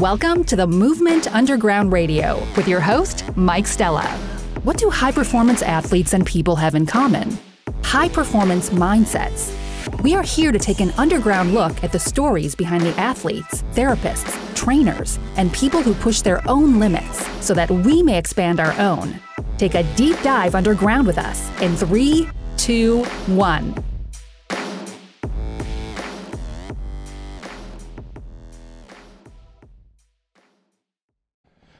Welcome to the Movement Underground Radio with your host, Mike Stella. What do high performance athletes and people have in common? High performance mindsets. We are here to take an underground look at the stories behind the athletes, therapists, trainers, and people who push their own limits so that we may expand our own. Take a deep dive underground with us in three, two, one.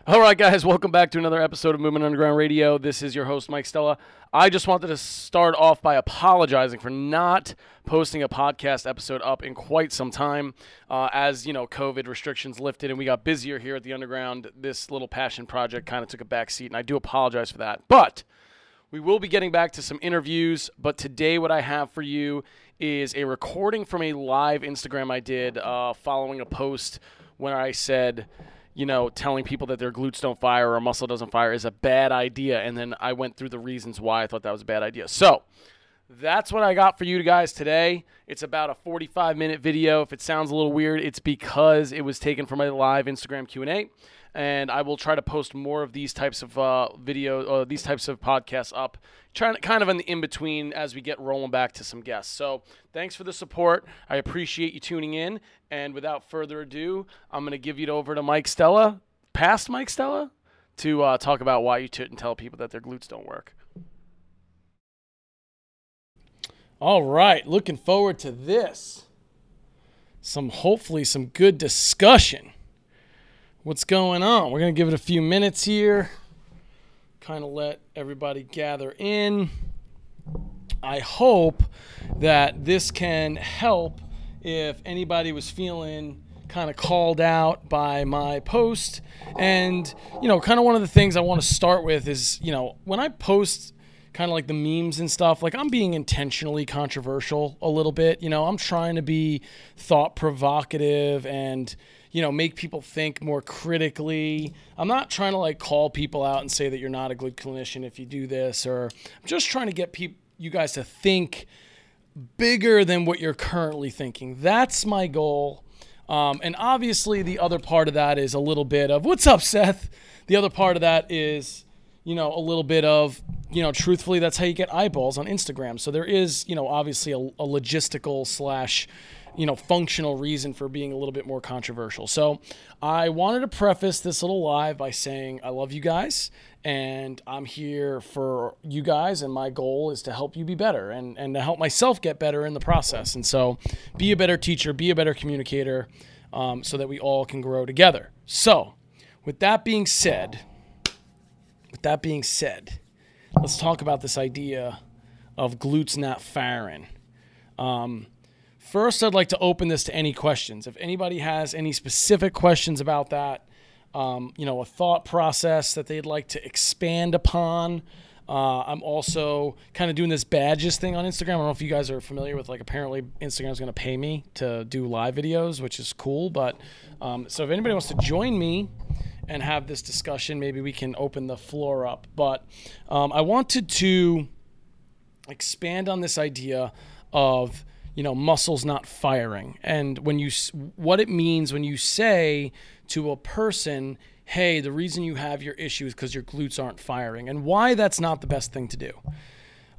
All right, guys, welcome back to another episode of Movement Underground Radio. This is your host, Mike Stella. I just wanted to start off by apologizing for not posting a podcast episode up in quite some time. Uh, as you know, COVID restrictions lifted and we got busier here at the Underground, this little passion project kind of took a back seat, and I do apologize for that. But we will be getting back to some interviews. But today, what I have for you is a recording from a live Instagram I did uh, following a post where I said, you know, telling people that their glutes don't fire or a muscle doesn't fire is a bad idea. And then I went through the reasons why I thought that was a bad idea. So that's what I got for you guys today. It's about a 45 minute video. If it sounds a little weird, it's because it was taken from a live Instagram Q&A. And I will try to post more of these types of uh, video, uh, these types of podcasts up, trying kind of in the in between as we get rolling back to some guests. So thanks for the support. I appreciate you tuning in. And without further ado, I'm going to give it over to Mike Stella, past Mike Stella, to uh, talk about why you shouldn't tell people that their glutes don't work. All right, looking forward to this. Some hopefully some good discussion. What's going on? We're going to give it a few minutes here. Kind of let everybody gather in. I hope that this can help if anybody was feeling kind of called out by my post. And, you know, kind of one of the things I want to start with is, you know, when I post kind of like the memes and stuff, like I'm being intentionally controversial a little bit. You know, I'm trying to be thought provocative and, you know, make people think more critically. I'm not trying to like call people out and say that you're not a good clinician if you do this, or I'm just trying to get people, you guys to think bigger than what you're currently thinking. That's my goal. Um, and obviously, the other part of that is a little bit of what's up, Seth. The other part of that is, you know, a little bit of, you know, truthfully, that's how you get eyeballs on Instagram. So there is, you know, obviously a, a logistical slash, you know, functional reason for being a little bit more controversial. So I wanted to preface this little live by saying I love you guys and I'm here for you guys and my goal is to help you be better and, and to help myself get better in the process. And so be a better teacher, be a better communicator um, so that we all can grow together. So with that being said, with that being said, let's talk about this idea of glutes not firing. Um, First, I'd like to open this to any questions. If anybody has any specific questions about that, um, you know, a thought process that they'd like to expand upon. Uh, I'm also kind of doing this badges thing on Instagram. I don't know if you guys are familiar with like apparently Instagram's going to pay me to do live videos, which is cool. But um, so if anybody wants to join me and have this discussion, maybe we can open the floor up. But um, I wanted to expand on this idea of you know muscles not firing. And when you what it means when you say to a person hey the reason you have your issue is because your glutes aren't firing and why that's not the best thing to do.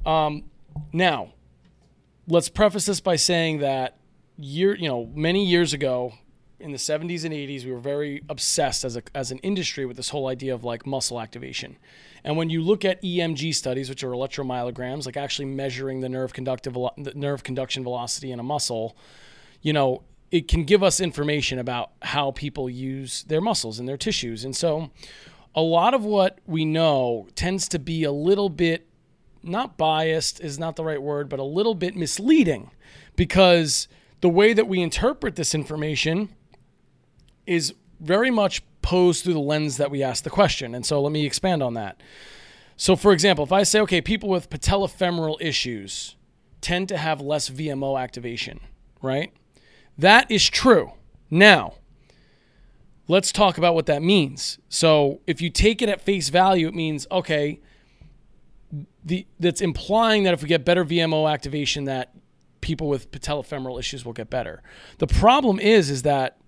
Um, now let's preface this by saying that year you know many years ago in the 70s and 80s we were very obsessed as, a, as an industry with this whole idea of like muscle activation and when you look at EMG studies, which are electromyograms, like actually measuring the nerve conductive the nerve conduction velocity in a muscle, you know, it can give us information about how people use their muscles and their tissues. And so a lot of what we know tends to be a little bit not biased is not the right word, but a little bit misleading because the way that we interpret this information is very much posed through the lens that we ask the question. And so let me expand on that. So, for example, if I say, okay, people with patellofemoral issues tend to have less VMO activation, right? That is true. Now, let's talk about what that means. So, if you take it at face value, it means, okay, the, that's implying that if we get better VMO activation, that people with patellofemoral issues will get better. The problem is, is that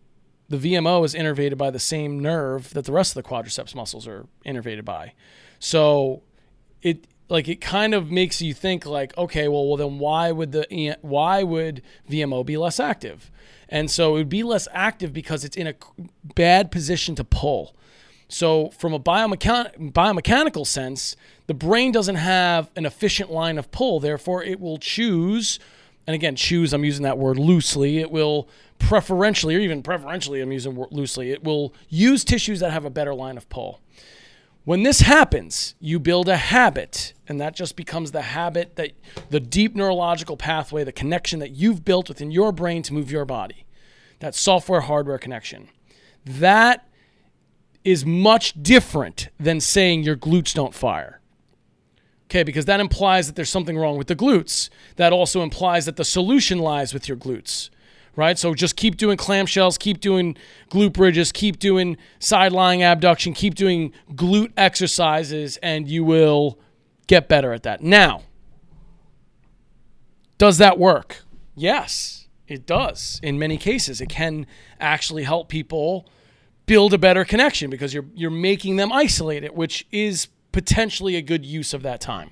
the VMO is innervated by the same nerve that the rest of the quadriceps muscles are innervated by. So it like it kind of makes you think like, okay, well, well then why would the why would VMO be less active? And so it would be less active because it's in a bad position to pull. So from a biomechan- biomechanical sense, the brain doesn't have an efficient line of pull. Therefore, it will choose, and again, choose. I'm using that word loosely. It will preferentially, or even preferentially, I'm using loosely. It will use tissues that have a better line of pull. When this happens, you build a habit, and that just becomes the habit that the deep neurological pathway, the connection that you've built within your brain to move your body, that software hardware connection. That is much different than saying your glutes don't fire. Okay, because that implies that there's something wrong with the glutes. That also implies that the solution lies with your glutes right? So just keep doing clamshells, keep doing glute bridges, keep doing side lying abduction, keep doing glute exercises, and you will get better at that. Now, does that work? Yes, it does. In many cases, it can actually help people build a better connection because you're you're making them isolate it, which is potentially a good use of that time.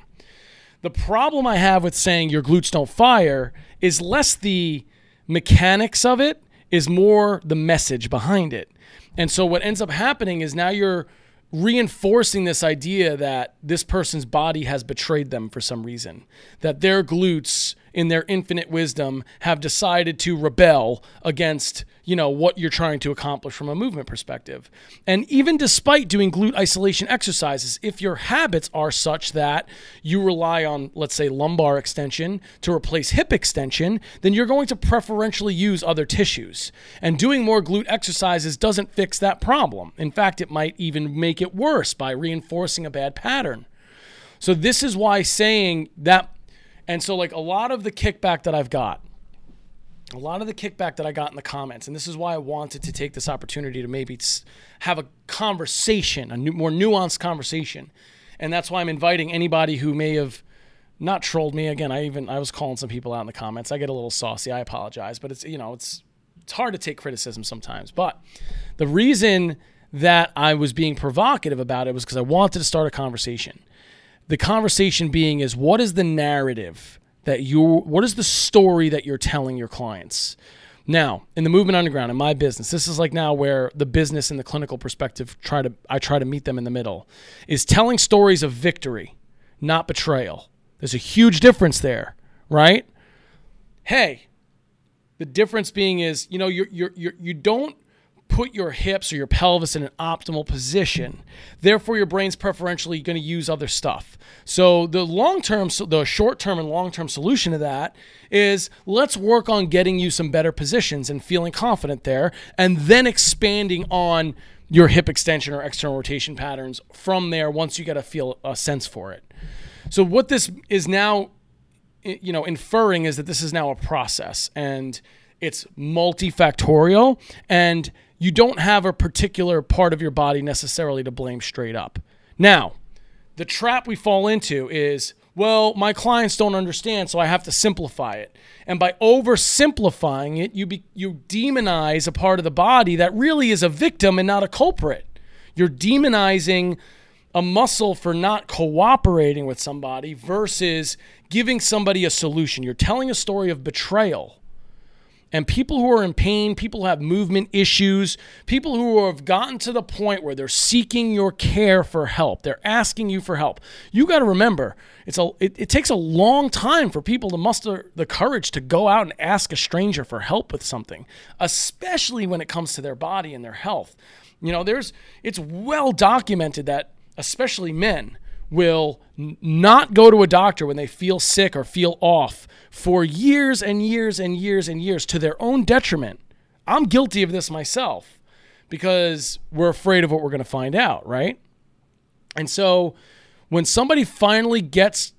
The problem I have with saying your glutes don't fire is less the mechanics of it is more the message behind it. And so what ends up happening is now you're reinforcing this idea that this person's body has betrayed them for some reason, that their glutes in their infinite wisdom have decided to rebel against you know what you're trying to accomplish from a movement perspective. And even despite doing glute isolation exercises if your habits are such that you rely on let's say lumbar extension to replace hip extension then you're going to preferentially use other tissues. And doing more glute exercises doesn't fix that problem. In fact it might even make it worse by reinforcing a bad pattern. So this is why saying that and so, like, a lot of the kickback that I've got, a lot of the kickback that I got in the comments, and this is why I wanted to take this opportunity to maybe have a conversation, a new, more nuanced conversation. And that's why I'm inviting anybody who may have not trolled me again. I even I was calling some people out in the comments. I get a little saucy. I apologize, but it's you know it's it's hard to take criticism sometimes. But the reason that I was being provocative about it was because I wanted to start a conversation the conversation being is what is the narrative that you what is the story that you're telling your clients? Now in the movement underground in my business this is like now where the business and the clinical perspective try to i try to meet them in the middle is telling stories of victory not betrayal. There's a huge difference there right? Hey the difference being is you know you're, you're, you're you don't put your hips or your pelvis in an optimal position. Therefore, your brain's preferentially going to use other stuff. So the long term, the short term and long term solution to that is let's work on getting you some better positions and feeling confident there, and then expanding on your hip extension or external rotation patterns from there once you get a feel a sense for it. So what this is now, you know, inferring is that this is now a process and it's multifactorial and you don't have a particular part of your body necessarily to blame straight up. Now, the trap we fall into is, well, my clients don't understand, so I have to simplify it. And by oversimplifying it, you be, you demonize a part of the body that really is a victim and not a culprit. You're demonizing a muscle for not cooperating with somebody versus giving somebody a solution. You're telling a story of betrayal and people who are in pain, people who have movement issues, people who have gotten to the point where they're seeking your care for help, they're asking you for help. You got to remember, it's a it, it takes a long time for people to muster the courage to go out and ask a stranger for help with something, especially when it comes to their body and their health. You know, there's it's well documented that especially men will n- not go to a doctor when they feel sick or feel off for years and years and years and years to their own detriment. I'm guilty of this myself because we're afraid of what we're going to find out, right? And so when somebody finally gets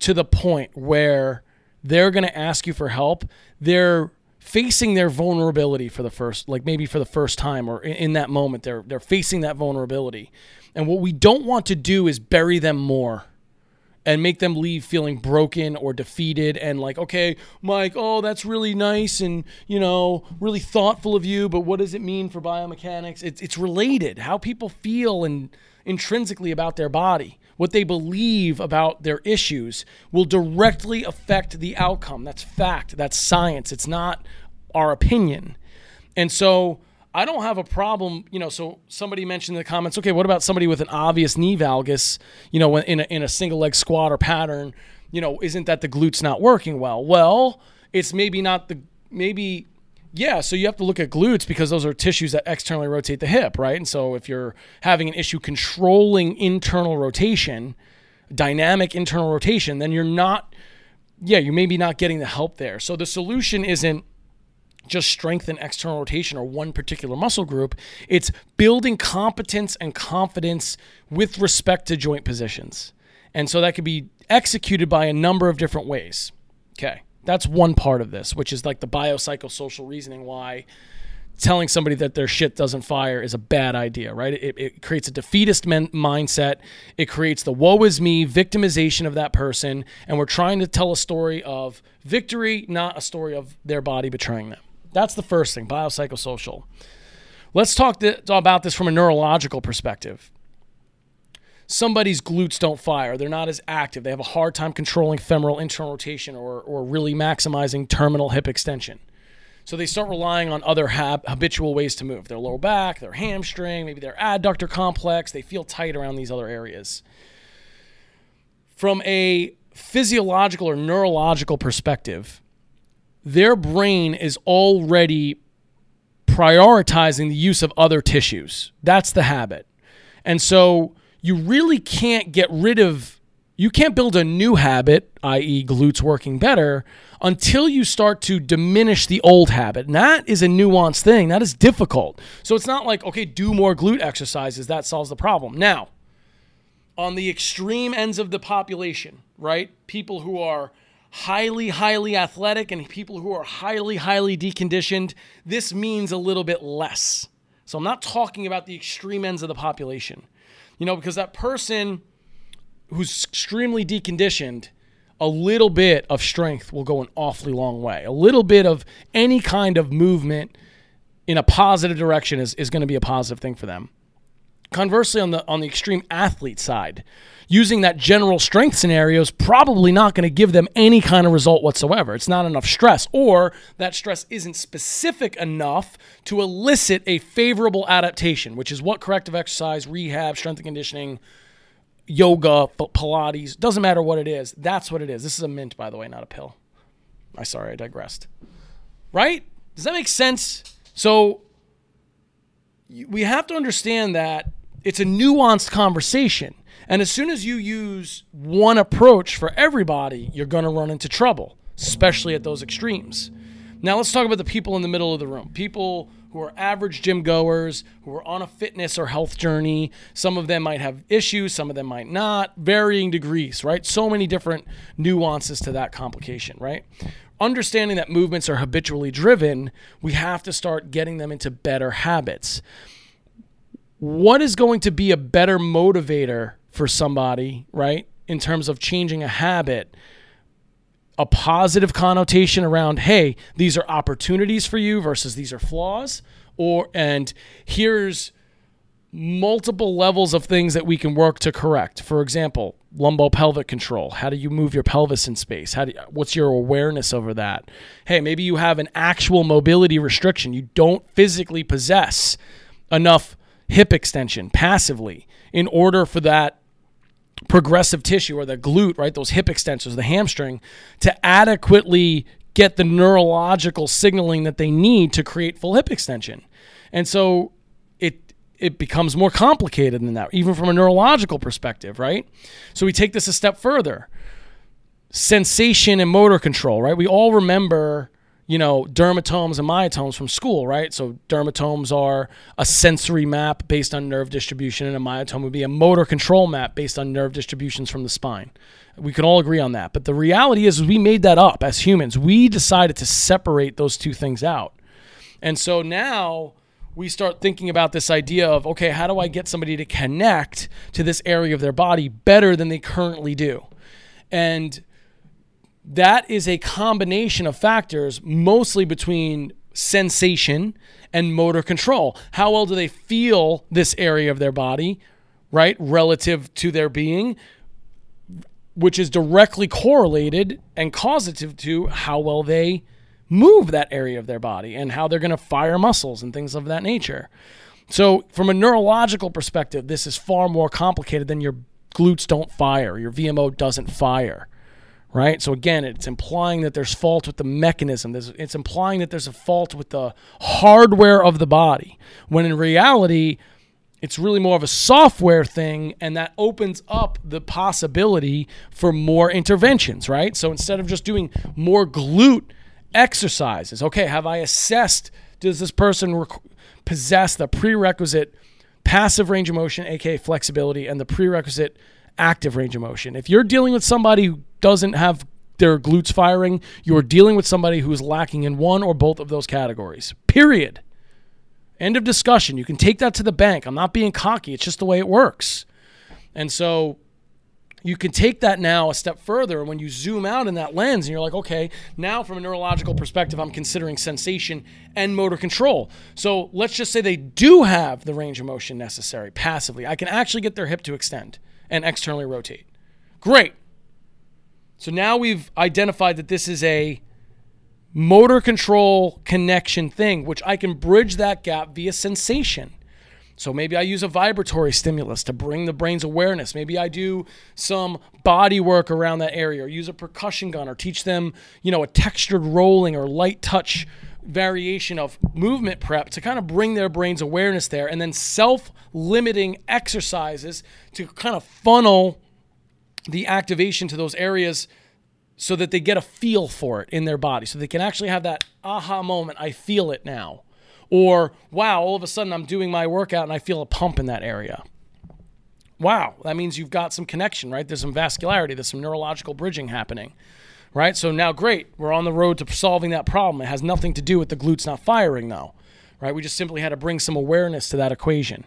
to the point where they're going to ask you for help, they're facing their vulnerability for the first like maybe for the first time or in, in that moment they're they're facing that vulnerability and what we don't want to do is bury them more and make them leave feeling broken or defeated and like, okay, Mike, oh, that's really nice and, you know, really thoughtful of you, but what does it mean for biomechanics? It's, it's related. How people feel and intrinsically about their body, what they believe about their issues will directly affect the outcome. That's fact. That's science. It's not our opinion. And so I don't have a problem, you know. So somebody mentioned in the comments, okay, what about somebody with an obvious knee valgus, you know, in a, in a single leg squat or pattern, you know, isn't that the glutes not working well? Well, it's maybe not the maybe yeah, so you have to look at glutes because those are tissues that externally rotate the hip, right? And so if you're having an issue controlling internal rotation, dynamic internal rotation, then you're not yeah, you may be not getting the help there. So the solution isn't just strengthen external rotation or one particular muscle group. It's building competence and confidence with respect to joint positions. And so that could be executed by a number of different ways. Okay. That's one part of this, which is like the biopsychosocial reasoning why telling somebody that their shit doesn't fire is a bad idea, right? It, it creates a defeatist men- mindset. It creates the woe is me victimization of that person. And we're trying to tell a story of victory, not a story of their body betraying them. That's the first thing, biopsychosocial. Let's talk th- about this from a neurological perspective. Somebody's glutes don't fire. They're not as active. They have a hard time controlling femoral internal rotation or, or really maximizing terminal hip extension. So they start relying on other hab- habitual ways to move their lower back, their hamstring, maybe their adductor complex. They feel tight around these other areas. From a physiological or neurological perspective, their brain is already prioritizing the use of other tissues. That's the habit. And so you really can't get rid of, you can't build a new habit, i.e., glutes working better, until you start to diminish the old habit. And that is a nuanced thing. That is difficult. So it's not like, okay, do more glute exercises. That solves the problem. Now, on the extreme ends of the population, right? People who are highly, highly athletic and people who are highly, highly deconditioned, this means a little bit less. So I'm not talking about the extreme ends of the population, you know, because that person who's extremely deconditioned, a little bit of strength will go an awfully long way. A little bit of any kind of movement in a positive direction is, is going to be a positive thing for them. Conversely, on the on the extreme athlete side, using that general strength scenario is probably not going to give them any kind of result whatsoever. It's not enough stress, or that stress isn't specific enough to elicit a favorable adaptation, which is what corrective exercise, rehab, strength and conditioning, yoga, Pilates, doesn't matter what it is. That's what it is. This is a mint, by the way, not a pill. I sorry, I digressed. Right? Does that make sense? So we have to understand that it's a nuanced conversation. And as soon as you use one approach for everybody, you're going to run into trouble, especially at those extremes. Now, let's talk about the people in the middle of the room. People who are average gym goers, who are on a fitness or health journey. Some of them might have issues, some of them might not, varying degrees, right? So many different nuances to that complication, right? Understanding that movements are habitually driven, we have to start getting them into better habits. What is going to be a better motivator for somebody, right? In terms of changing a habit, a positive connotation around, hey, these are opportunities for you versus these are flaws, or and here's multiple levels of things that we can work to correct. For example, lumbo-pelvic control. How do you move your pelvis in space? How do you, what's your awareness over that? Hey, maybe you have an actual mobility restriction. You don't physically possess enough hip extension passively in order for that progressive tissue or the glute, right? Those hip extensors, the hamstring, to adequately get the neurological signaling that they need to create full hip extension. And so it it becomes more complicated than that, even from a neurological perspective, right? So we take this a step further. Sensation and motor control, right? We all remember you know, dermatomes and myotomes from school, right? So dermatomes are a sensory map based on nerve distribution, and a myotome would be a motor control map based on nerve distributions from the spine. We can all agree on that. But the reality is, we made that up as humans. We decided to separate those two things out. And so now we start thinking about this idea of, okay, how do I get somebody to connect to this area of their body better than they currently do? And that is a combination of factors, mostly between sensation and motor control. How well do they feel this area of their body, right, relative to their being, which is directly correlated and causative to how well they move that area of their body and how they're going to fire muscles and things of that nature. So, from a neurological perspective, this is far more complicated than your glutes don't fire, your VMO doesn't fire right? So again, it's implying that there's fault with the mechanism. it's implying that there's a fault with the hardware of the body. When in reality, it's really more of a software thing, and that opens up the possibility for more interventions, right? So instead of just doing more glute exercises, okay, have I assessed does this person rec- possess the prerequisite passive range of motion, aka flexibility, and the prerequisite active range of motion. If you're dealing with somebody who doesn't have their glutes firing, you're dealing with somebody who is lacking in one or both of those categories. Period. End of discussion. You can take that to the bank. I'm not being cocky, it's just the way it works. And so you can take that now a step further. When you zoom out in that lens and you're like, okay, now from a neurological perspective, I'm considering sensation and motor control. So let's just say they do have the range of motion necessary passively. I can actually get their hip to extend and externally rotate. Great. So now we've identified that this is a motor control connection thing, which I can bridge that gap via sensation. So maybe I use a vibratory stimulus to bring the brain's awareness. Maybe I do some body work around that area or use a percussion gun or teach them, you know, a textured rolling or light touch variation of movement prep to kind of bring their brain's awareness there and then self-limiting exercises to kind of funnel the activation to those areas so that they get a feel for it in their body so they can actually have that aha moment i feel it now. Or wow all of a sudden i'm doing my workout and i feel a pump in that area. Wow that means you've got some connection right? There's some vascularity there's some neurological bridging happening right? So now great we're on the road to solving that problem. It has nothing to do with the glutes not firing though right? We just simply had to bring some awareness to that equation.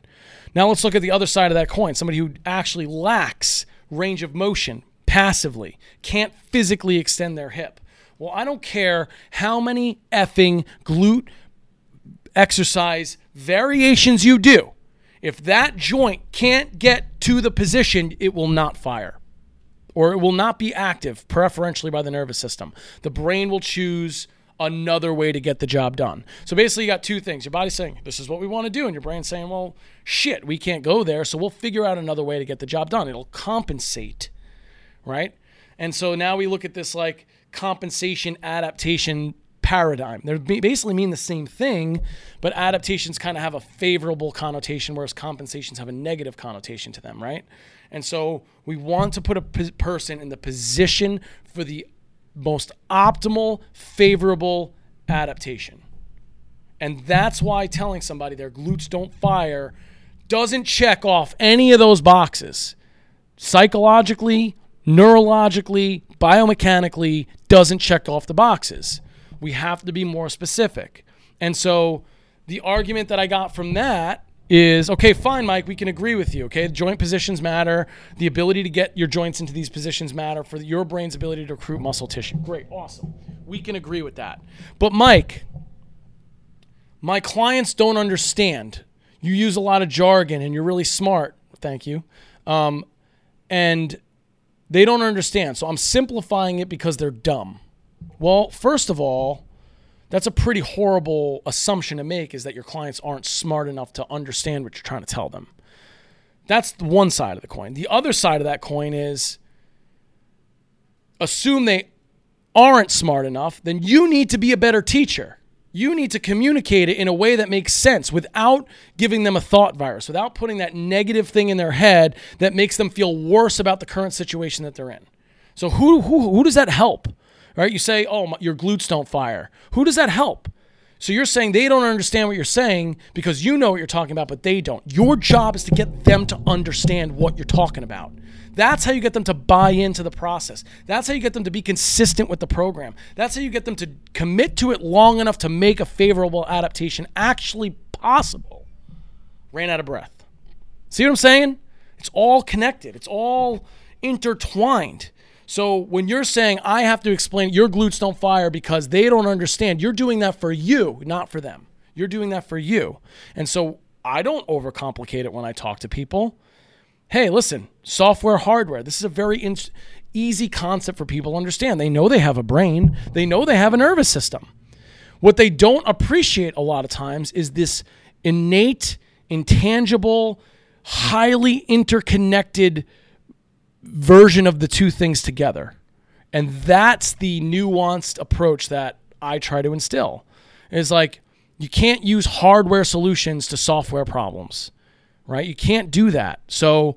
Now let's look at the other side of that coin somebody who actually lacks range of motion passively, can't physically extend their hip. Well, I don't care how many effing glute exercise variations you do. If that joint can't get to the position, it will not fire or it will not be active, preferentially by the nervous system. The brain will choose another way to get the job done. So basically, you got two things. Your body's saying, This is what we want to do. And your brain's saying, Well, shit, we can't go there. So we'll figure out another way to get the job done. It'll compensate, right? And so now we look at this like compensation adaptation paradigm. They basically mean the same thing, but adaptations kind of have a favorable connotation, whereas compensations have a negative connotation to them, right? And so we want to put a person in the position for the most optimal, favorable adaptation. And that's why telling somebody their glutes don't fire doesn't check off any of those boxes. Psychologically, neurologically, biomechanically, doesn't check off the boxes. We have to be more specific. And so the argument that I got from that is okay, fine, Mike, we can agree with you. Okay, joint positions matter. The ability to get your joints into these positions matter for your brain's ability to recruit muscle tissue. Great, awesome. We can agree with that. But, Mike, my clients don't understand. You use a lot of jargon and you're really smart. Thank you. Um, and they don't understand. So I'm simplifying it because they're dumb. Well, first of all, that's a pretty horrible assumption to make is that your clients aren't smart enough to understand what you're trying to tell them. That's one side of the coin. The other side of that coin is assume they aren't smart enough, then you need to be a better teacher. You need to communicate it in a way that makes sense without giving them a thought virus, without putting that negative thing in their head that makes them feel worse about the current situation that they're in. So, who, who, who does that help? Right? You say, oh, your glutes don't fire. Who does that help? So you're saying they don't understand what you're saying because you know what you're talking about, but they don't. Your job is to get them to understand what you're talking about. That's how you get them to buy into the process. That's how you get them to be consistent with the program. That's how you get them to commit to it long enough to make a favorable adaptation actually possible. Ran out of breath. See what I'm saying? It's all connected, it's all intertwined. So when you're saying I have to explain your glutes don't fire because they don't understand, you're doing that for you, not for them. You're doing that for you. And so I don't overcomplicate it when I talk to people. Hey, listen, software, hardware. This is a very in- easy concept for people to understand. They know they have a brain, they know they have a nervous system. What they don't appreciate a lot of times is this innate, intangible, highly interconnected version of the two things together. And that's the nuanced approach that I try to instill. Is like you can't use hardware solutions to software problems, right? You can't do that. So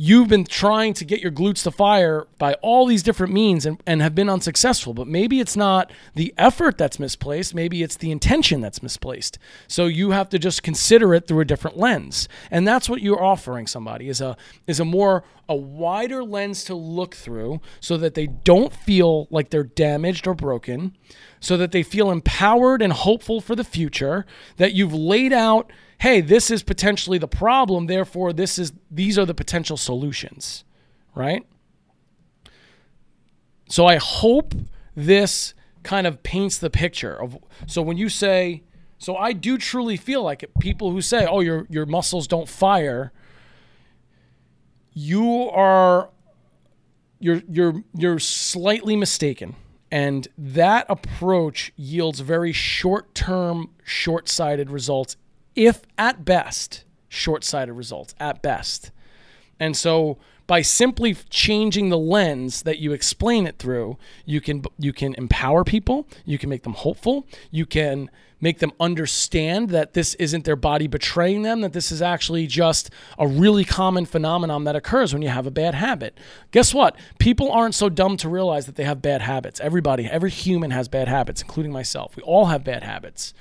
you've been trying to get your glutes to fire by all these different means and, and have been unsuccessful. But maybe it's not the effort that's misplaced, maybe it's the intention that's misplaced. So you have to just consider it through a different lens. And that's what you're offering somebody is a is a more a wider lens to look through so that they don't feel like they're damaged or broken, so that they feel empowered and hopeful for the future, that you've laid out hey, this is potentially the problem, therefore this is these are the potential solutions, right? So I hope this kind of paints the picture of so when you say so I do truly feel like it, people who say, "Oh, your your muscles don't fire," you are you're you're you're slightly mistaken. And that approach yields very short-term, short-sighted results if at best, short sighted results, at best. And so by simply changing the lens that you explain it through, you can you can empower people, you can make them hopeful, you can make them understand that this isn't their body betraying them, that this is actually just a really common phenomenon that occurs when you have a bad habit. Guess what? People aren't so dumb to realize that they have bad habits. Everybody, every human has bad habits, including myself. We all have bad habits.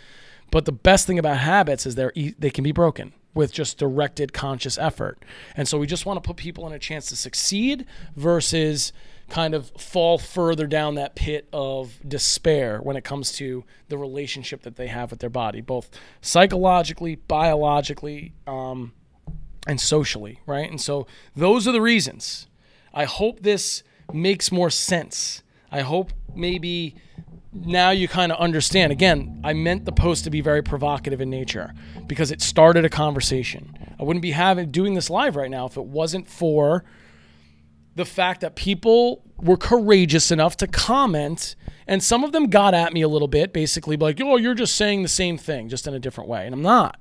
But the best thing about habits is they're they can be broken with just directed conscious effort. And so we just want to put people in a chance to succeed versus kind of fall further down that pit of despair when it comes to the relationship that they have with their body, both psychologically, biologically, um, and socially, right? And so those are the reasons. I hope this makes more sense. I hope maybe now you kind of understand. Again, I meant the post to be very provocative in nature because it started a conversation. I wouldn't be having doing this live right now if it wasn't for the fact that people were courageous enough to comment and some of them got at me a little bit basically like oh you're just saying the same thing just in a different way and i'm not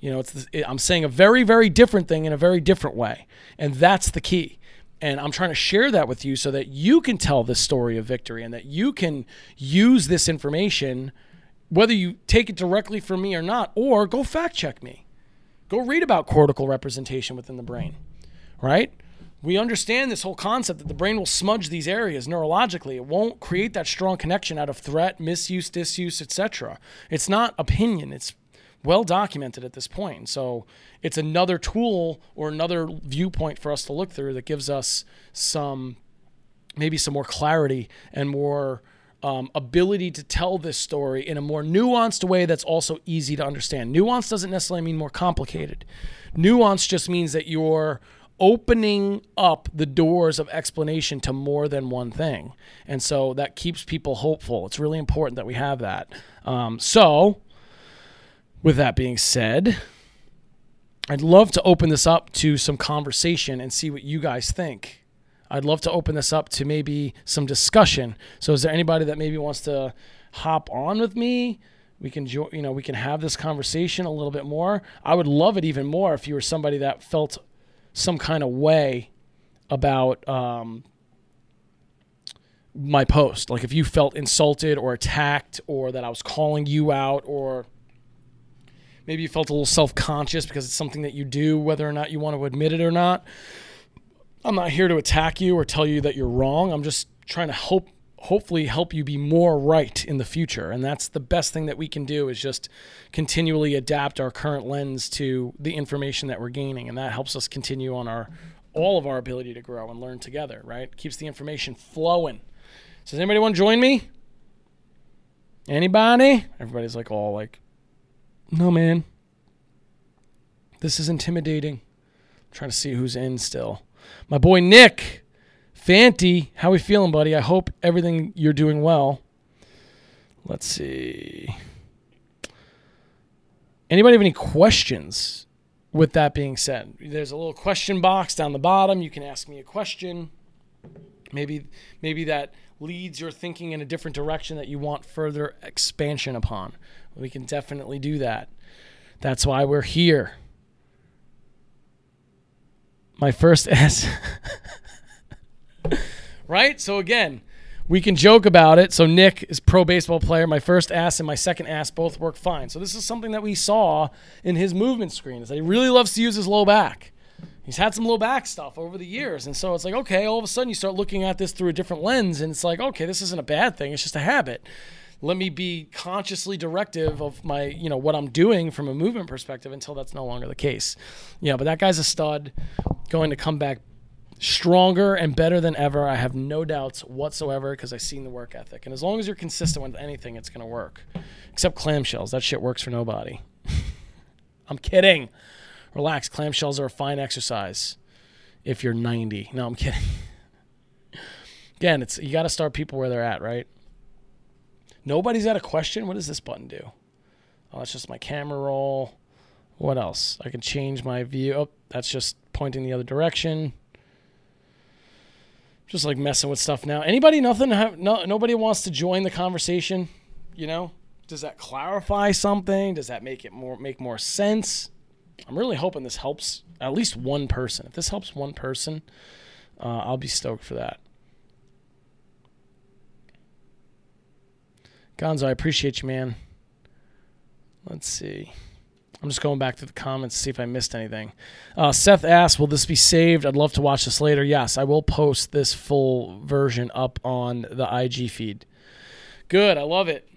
you know it's it, i'm saying a very very different thing in a very different way and that's the key and I'm trying to share that with you so that you can tell this story of victory and that you can use this information, whether you take it directly from me or not, or go fact check me. Go read about cortical representation within the brain, right? We understand this whole concept that the brain will smudge these areas neurologically. It won't create that strong connection out of threat, misuse, disuse, etc. It's not opinion, it's well documented at this point. So it's another tool or another viewpoint for us to look through that gives us some maybe some more clarity and more um, ability to tell this story in a more nuanced way that's also easy to understand. Nuance doesn't necessarily mean more complicated. Nuance just means that you're opening up the doors of explanation to more than one thing. And so that keeps people hopeful. It's really important that we have that. Um, so, with that being said, I'd love to open this up to some conversation and see what you guys think. I'd love to open this up to maybe some discussion. So, is there anybody that maybe wants to hop on with me? We can, you know, we can have this conversation a little bit more. I would love it even more if you were somebody that felt some kind of way about um, my post. Like if you felt insulted or attacked, or that I was calling you out, or maybe you felt a little self conscious because it's something that you do, whether or not you want to admit it or not. I'm not here to attack you or tell you that you're wrong. I'm just trying to hope hopefully help you be more right in the future and that's the best thing that we can do is just continually adapt our current lens to the information that we're gaining and that helps us continue on our all of our ability to grow and learn together right keeps the information flowing so does anybody want to join me anybody everybody's like all like no, man. This is intimidating. I'm trying to see who's in still. My boy Nick Fanty, how are we feeling, buddy? I hope everything you're doing well. Let's see. Anybody have any questions with that being said? There's a little question box down the bottom. You can ask me a question. Maybe maybe that leads your thinking in a different direction that you want further expansion upon. We can definitely do that. That's why we're here. My first S. right? So again, we can joke about it. So Nick is pro baseball player. My first ass and my second ass both work fine. So this is something that we saw in his movement screen is that he really loves to use his low back. He's had some low back stuff over the years. And so it's like, okay, all of a sudden you start looking at this through a different lens and it's like, okay, this isn't a bad thing. It's just a habit. Let me be consciously directive of my, you know, what I'm doing from a movement perspective until that's no longer the case. Yeah, but that guy's a stud going to come back stronger and better than ever. I have no doubts whatsoever because I've seen the work ethic. And as long as you're consistent with anything, it's going to work. Except clamshells. That shit works for nobody. I'm kidding. Relax. Clamshells are a fine exercise if you're 90. No, I'm kidding. Again, it's you got to start people where they're at, right? Nobody's got a question. What does this button do? Oh, that's just my camera roll. What else? I can change my view. Oh, that's just pointing the other direction just like messing with stuff now. Anybody, nothing, have, no, nobody wants to join the conversation. You know, does that clarify something? Does that make it more make more sense? I'm really hoping this helps at least one person. If this helps one person, uh, I'll be stoked for that. Gonzo, I appreciate you, man. Let's see. I'm just going back to the comments to see if I missed anything. Uh, Seth asks, "Will this be saved? I'd love to watch this later." Yes, I will post this full version up on the IG feed. Good, I love it.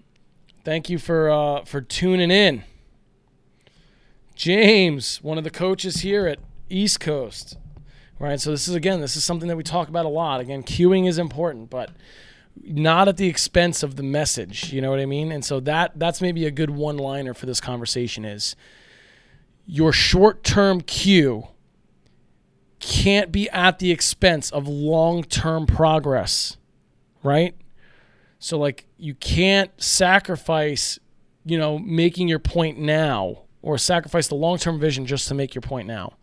Thank you for uh, for tuning in. James, one of the coaches here at East Coast, right? So this is again, this is something that we talk about a lot. Again, cueing is important, but not at the expense of the message you know what i mean? And so that that's maybe a good one liner for this conversation is your short-term cue can't be at the expense of long-term progress right? So like you can't sacrifice you know making your point now or sacrifice the long-term vision just to make your point now.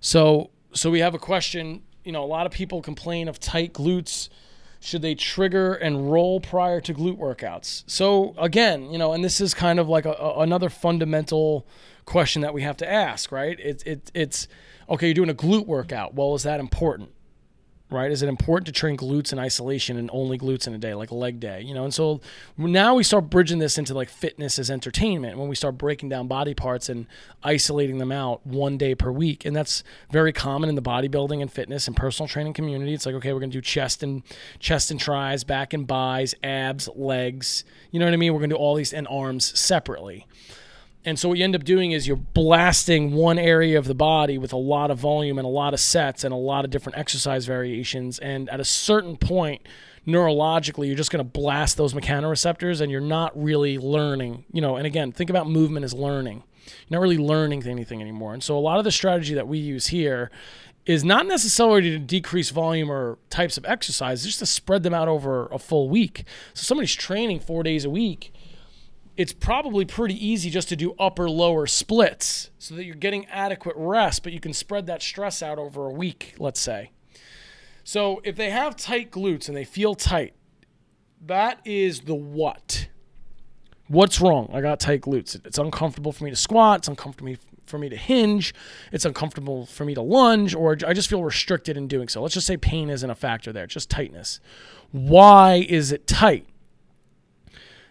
So so we have a question you know, a lot of people complain of tight glutes. Should they trigger and roll prior to glute workouts? So again, you know, and this is kind of like a, a, another fundamental question that we have to ask, right? It's it, it's okay. You're doing a glute workout. Well, is that important? Right? Is it important to train glutes in isolation and only glutes in a day, like leg day? You know, and so now we start bridging this into like fitness as entertainment when we start breaking down body parts and isolating them out one day per week. And that's very common in the bodybuilding and fitness and personal training community. It's like, okay, we're gonna do chest and chest and tries, back and buys, abs, legs. You know what I mean? We're gonna do all these and arms separately. And so what you end up doing is you're blasting one area of the body with a lot of volume and a lot of sets and a lot of different exercise variations. And at a certain point, neurologically, you're just going to blast those mechanoreceptors and you're not really learning. You know, and again, think about movement as learning. You're not really learning anything anymore. And so a lot of the strategy that we use here is not necessarily to decrease volume or types of exercise, just to spread them out over a full week. So somebody's training four days a week it's probably pretty easy just to do upper lower splits so that you're getting adequate rest, but you can spread that stress out over a week, let's say. So if they have tight glutes and they feel tight, that is the what. What's wrong? I got tight glutes. It's uncomfortable for me to squat. It's uncomfortable for me to hinge. It's uncomfortable for me to lunge, or I just feel restricted in doing so. Let's just say pain isn't a factor there, just tightness. Why is it tight?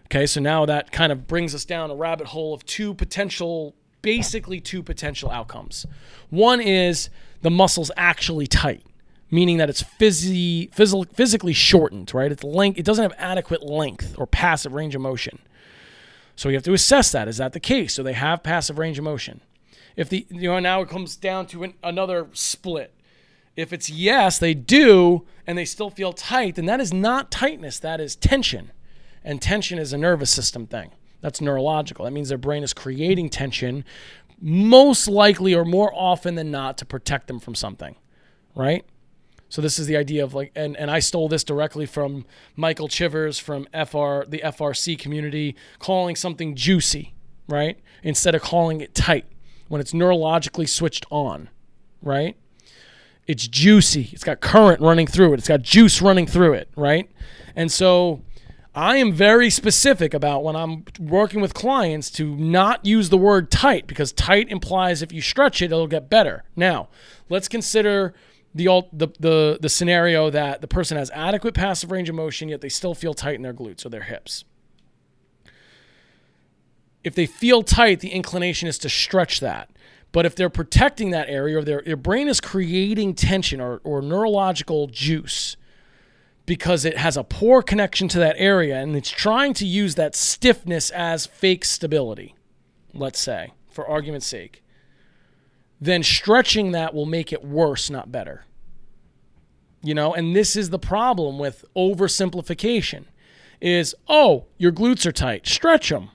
Okay, so now that kind of brings us down a rabbit hole of two potential, basically two potential outcomes. One is the muscle's actually tight, meaning that it's phys- phys- physically shortened, right? It's length, it doesn't have adequate length or passive range of motion. So we have to assess that. Is that the case? So they have passive range of motion. If the you know now it comes down to an, another split. If it's yes, they do, and they still feel tight, then that is not tightness. That is tension. And tension is a nervous system thing. That's neurological. That means their brain is creating tension most likely or more often than not to protect them from something, right? So this is the idea of like, and, and I stole this directly from Michael Chivers from FR, the FRC community, calling something juicy, right? Instead of calling it tight when it's neurologically switched on, right? It's juicy. It's got current running through it. It's got juice running through it, right? And so I am very specific about when I'm working with clients to not use the word tight because tight implies if you stretch it, it'll get better. Now, let's consider the, the, the, the scenario that the person has adequate passive range of motion, yet they still feel tight in their glutes or their hips. If they feel tight, the inclination is to stretch that. But if they're protecting that area or their, their brain is creating tension or, or neurological juice, because it has a poor connection to that area and it's trying to use that stiffness as fake stability, let's say, for argument's sake, then stretching that will make it worse, not better. You know, and this is the problem with oversimplification is, oh, your glutes are tight, stretch them.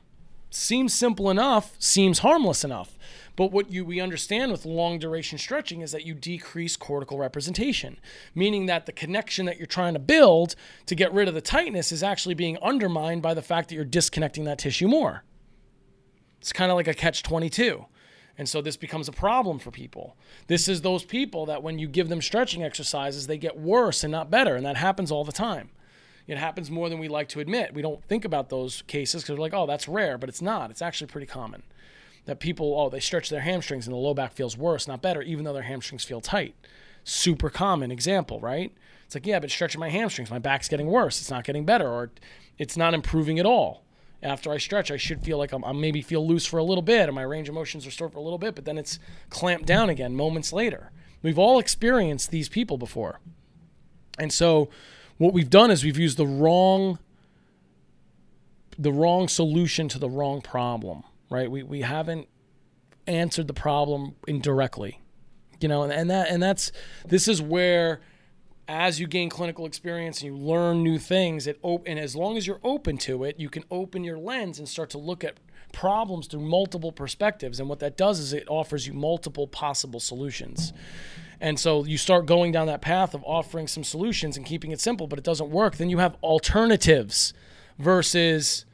Seems simple enough, seems harmless enough. But what you we understand with long duration stretching is that you decrease cortical representation, meaning that the connection that you're trying to build to get rid of the tightness is actually being undermined by the fact that you're disconnecting that tissue more. It's kind of like a catch 22. And so this becomes a problem for people. This is those people that when you give them stretching exercises, they get worse and not better. And that happens all the time. It happens more than we like to admit. We don't think about those cases because we're like, oh, that's rare, but it's not. It's actually pretty common that people, oh, they stretch their hamstrings and the low back feels worse, not better, even though their hamstrings feel tight. Super common example, right? It's like, yeah, but stretching my hamstrings, my back's getting worse. It's not getting better, or it's not improving at all. After I stretch, I should feel like I'm, I maybe feel loose for a little bit, and my range of motion's restored for a little bit, but then it's clamped down again moments later. We've all experienced these people before. And so what we've done is we've used the wrong the wrong solution to the wrong problem right? We we haven't answered the problem indirectly, you know, and, and that and that's this is where as you gain clinical experience and you learn new things, it op- and as long as you're open to it, you can open your lens and start to look at problems through multiple perspectives. And what that does is it offers you multiple possible solutions. And so you start going down that path of offering some solutions and keeping it simple, but it doesn't work. Then you have alternatives versus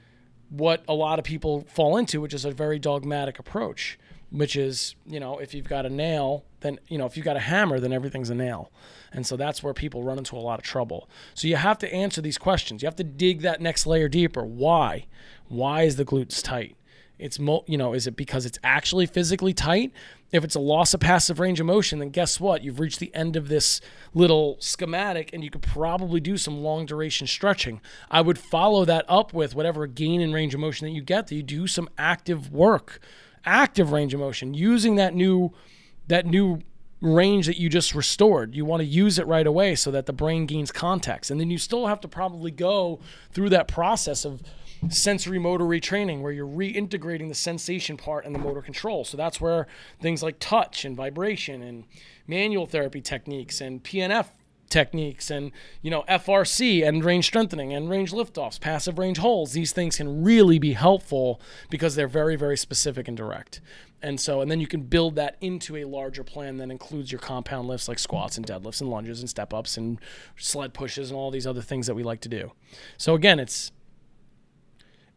what a lot of people fall into, which is a very dogmatic approach, which is, you know, if you've got a nail, then, you know, if you've got a hammer, then everything's a nail. And so that's where people run into a lot of trouble. So you have to answer these questions. You have to dig that next layer deeper. Why? Why is the glutes tight? It's mo- you know, is it because it's actually physically tight? If it's a loss of passive range of motion, then guess what? You've reached the end of this little schematic and you could probably do some long duration stretching. I would follow that up with whatever gain in range of motion that you get, that you do some active work, active range of motion, using that new that new range that you just restored. You want to use it right away so that the brain gains context. And then you still have to probably go through that process of sensory motor retraining where you're reintegrating the sensation part and the motor control. So that's where things like touch and vibration and manual therapy techniques and PNF techniques and you know FRC and range strengthening and range liftoffs, passive range holds. These things can really be helpful because they're very very specific and direct. And so and then you can build that into a larger plan that includes your compound lifts like squats and deadlifts and lunges and step ups and sled pushes and all these other things that we like to do. So again, it's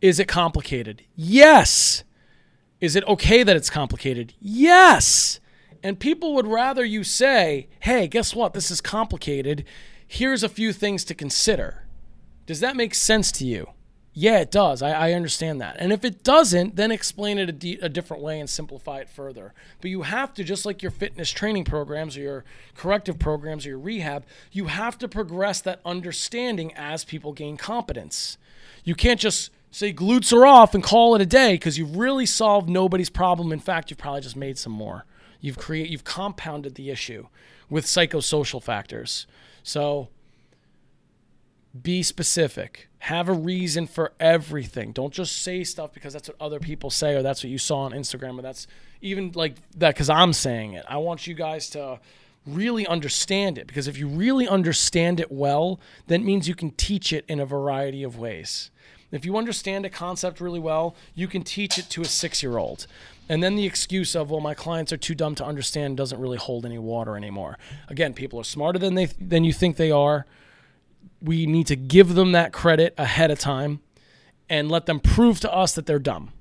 is it complicated? Yes. Is it okay that it's complicated? Yes. And people would rather you say, hey, guess what? This is complicated. Here's a few things to consider. Does that make sense to you? Yeah, it does. I, I understand that. And if it doesn't, then explain it a, a different way and simplify it further. But you have to, just like your fitness training programs or your corrective programs or your rehab, you have to progress that understanding as people gain competence. You can't just say glutes are off and call it a day because you've really solved nobody's problem. In fact, you've probably just made some more. You've create you've compounded the issue with psychosocial factors. So be specific. Have a reason for everything. Don't just say stuff because that's what other people say or that's what you saw on Instagram or that's even like that because I'm saying it. I want you guys to really understand it. Because if you really understand it well, that means you can teach it in a variety of ways. If you understand a concept really well, you can teach it to a six year old. And then the excuse of, well, my clients are too dumb to understand doesn't really hold any water anymore. Again, people are smarter than they than you think they are. We need to give them that credit ahead of time and let them prove to us that they're dumb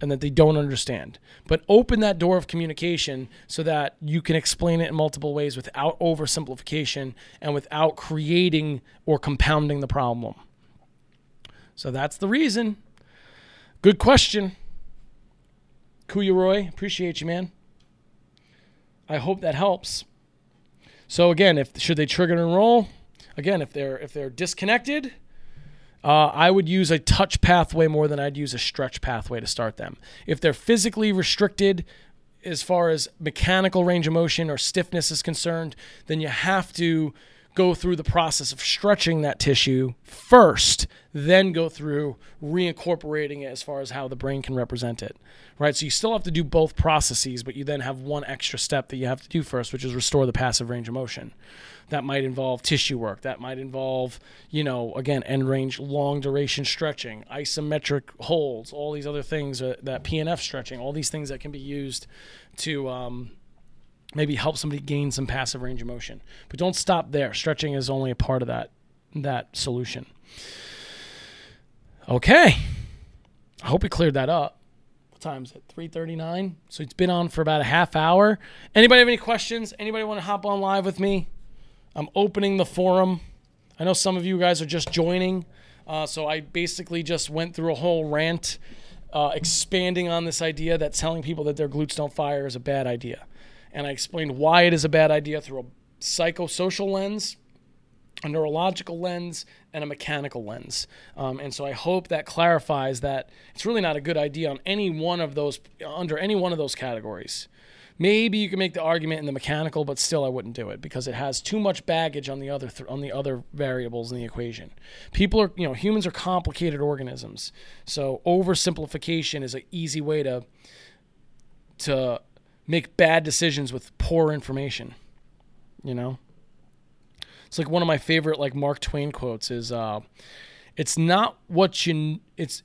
and that they don't understand. But open that door of communication so that you can explain it in multiple ways without oversimplification and without creating or compounding the problem. So that's the reason. Good question. Kuya Roy, appreciate you, man. I hope that helps. So again, if should they trigger and enroll? Again, if they're if they're disconnected, uh, I would use a touch pathway more than I'd use a stretch pathway to start them. If they're physically restricted as far as mechanical range of motion or stiffness is concerned, then you have to go through the process of stretching that tissue first, then go through reincorporating it as far as how the brain can represent it. Right? So you still have to do both processes, but you then have one extra step that you have to do first, which is restore the passive range of motion. That might involve tissue work. That might involve, you know, again, end range, long duration stretching, isometric holds, all these other things, uh, that PNF stretching, all these things that can be used to um, maybe help somebody gain some passive range of motion. But don't stop there. Stretching is only a part of that that solution. Okay. I hope we cleared that up. What time is it? 3:39. So it's been on for about a half hour. Anybody have any questions? Anybody want to hop on live with me? I'm opening the forum. I know some of you guys are just joining. Uh, so I basically just went through a whole rant uh, expanding on this idea that telling people that their glutes don't fire is a bad idea and I explained why it is a bad idea through a psychosocial lens, a neurological lens, and a mechanical lens. Um, and so I hope that clarifies that it's really not a good idea on any one of those, under any one of those categories. Maybe you can make the argument in the mechanical, but still I wouldn't do it because it has too much baggage on the other th- on the other variables in the equation. People are, you know, humans are complicated organisms. So oversimplification is an easy way to to make bad decisions with poor information. You know? It's like one of my favorite like Mark Twain quotes is uh it's not what you it's